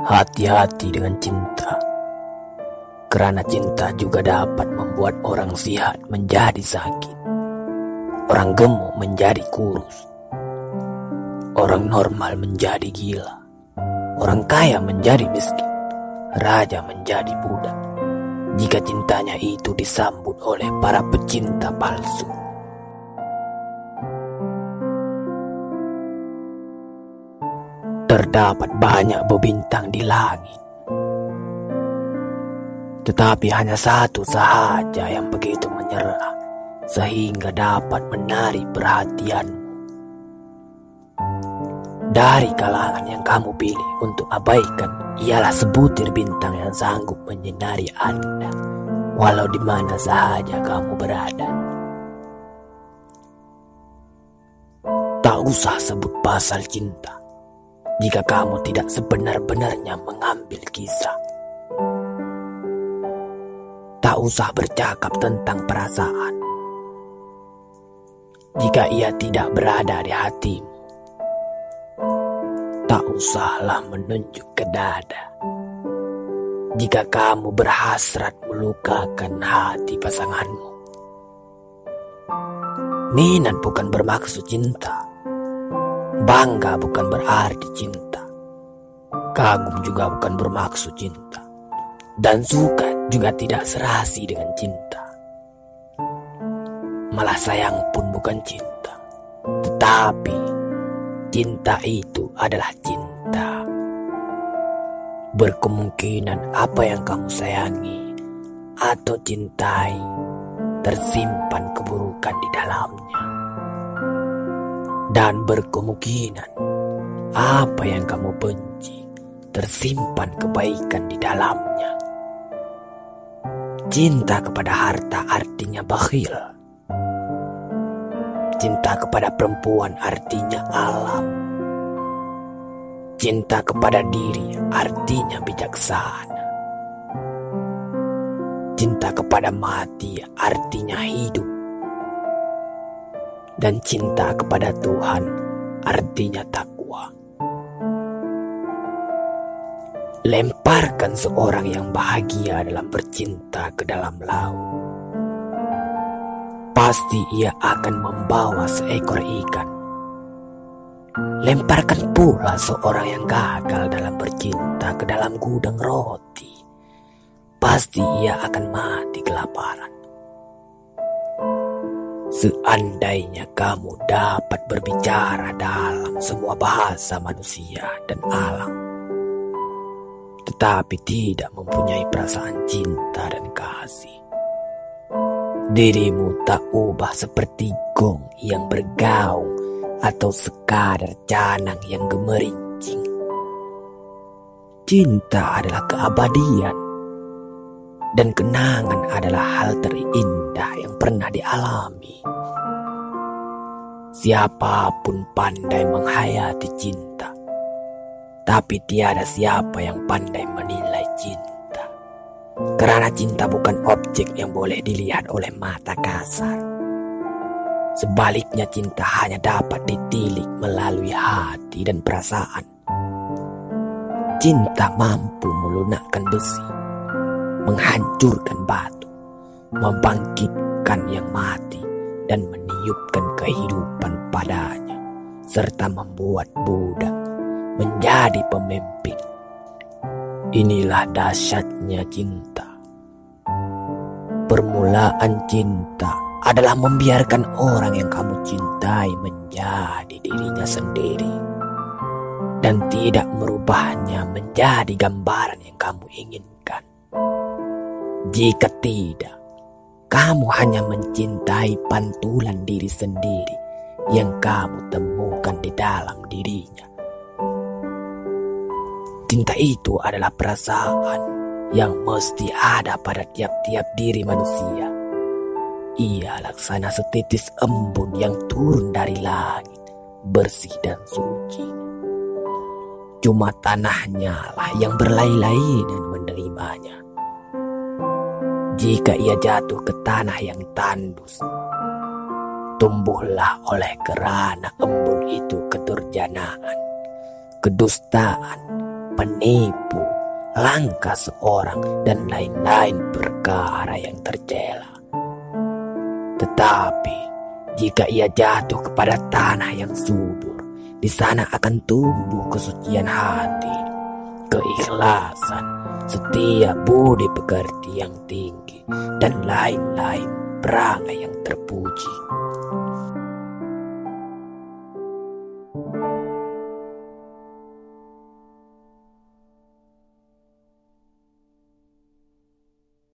Hati-hati dengan cinta. Karena cinta juga dapat membuat orang sehat menjadi sakit. Orang gemuk menjadi kurus. Orang normal menjadi gila. Orang kaya menjadi miskin. Raja menjadi budak. Jika cintanya itu disambut oleh para pecinta palsu. Terdapat banyak bebintang di langit. Tetapi hanya satu sahaja yang begitu menyerlah sehingga dapat menarik perhatianmu. Dari kalangan yang kamu pilih untuk abaikan ialah sebutir bintang yang sanggup menyinari Anda walau di mana saja kamu berada. Tak usah sebut pasal cinta jika kamu tidak sebenar-benarnya mengambil kisah. Tak usah bercakap tentang perasaan jika ia tidak berada di hatimu tak usahlah menunjuk ke dada. Jika kamu berhasrat melukakan hati pasanganmu. Minat bukan bermaksud cinta. Bangga bukan berarti cinta. Kagum juga bukan bermaksud cinta. Dan suka juga tidak serasi dengan cinta. Malah sayang pun bukan cinta. Tetapi cinta itu adalah cinta. Berkemungkinan apa yang kamu sayangi atau cintai tersimpan keburukan di dalamnya. Dan berkemungkinan apa yang kamu benci tersimpan kebaikan di dalamnya. Cinta kepada harta artinya bakhil Cinta kepada perempuan artinya alam. Cinta kepada diri artinya bijaksana. Cinta kepada mati artinya hidup. Dan cinta kepada Tuhan artinya takwa. Lemparkan seorang yang bahagia dalam bercinta ke dalam laut pasti ia akan membawa seekor ikan. Lemparkan pula seorang yang gagal dalam bercinta ke dalam gudang roti. Pasti ia akan mati kelaparan. Seandainya kamu dapat berbicara dalam semua bahasa manusia dan alam, tetapi tidak mempunyai perasaan cinta dan kasih, Dirimu tak ubah seperti gong yang bergaung atau sekadar canang yang gemerincing. Cinta adalah keabadian dan kenangan adalah hal terindah yang pernah dialami. Siapa pun pandai menghayati cinta, tapi tiada siapa yang pandai menilai cinta. Karena cinta bukan objek yang boleh dilihat oleh mata kasar. Sebaliknya cinta hanya dapat ditilik melalui hati dan perasaan. Cinta mampu melunakkan besi, menghancurkan batu, membangkitkan yang mati, dan meniupkan kehidupan padanya, serta membuat budak menjadi pemimpin Inilah dahsyatnya cinta. Permulaan cinta adalah membiarkan orang yang kamu cintai menjadi dirinya sendiri dan tidak merubahnya menjadi gambaran yang kamu inginkan. Jika tidak, kamu hanya mencintai pantulan diri sendiri yang kamu temukan di dalam dirinya Cinta itu adalah perasaan yang mesti ada pada tiap-tiap diri manusia. Ia laksana setitis embun yang turun dari langit, bersih dan suci. Cuma tanahnya lah yang berlai-lai dan menerimanya. Jika ia jatuh ke tanah yang tandus, tumbuhlah oleh kerana embun itu keturjanaan, kedustaan, penipu, langkah seorang, dan lain-lain perkara yang tercela. Tetapi jika ia jatuh kepada tanah yang subur, di sana akan tumbuh kesucian hati, keikhlasan, setia budi pekerti yang tinggi, dan lain-lain perangai yang terpuji.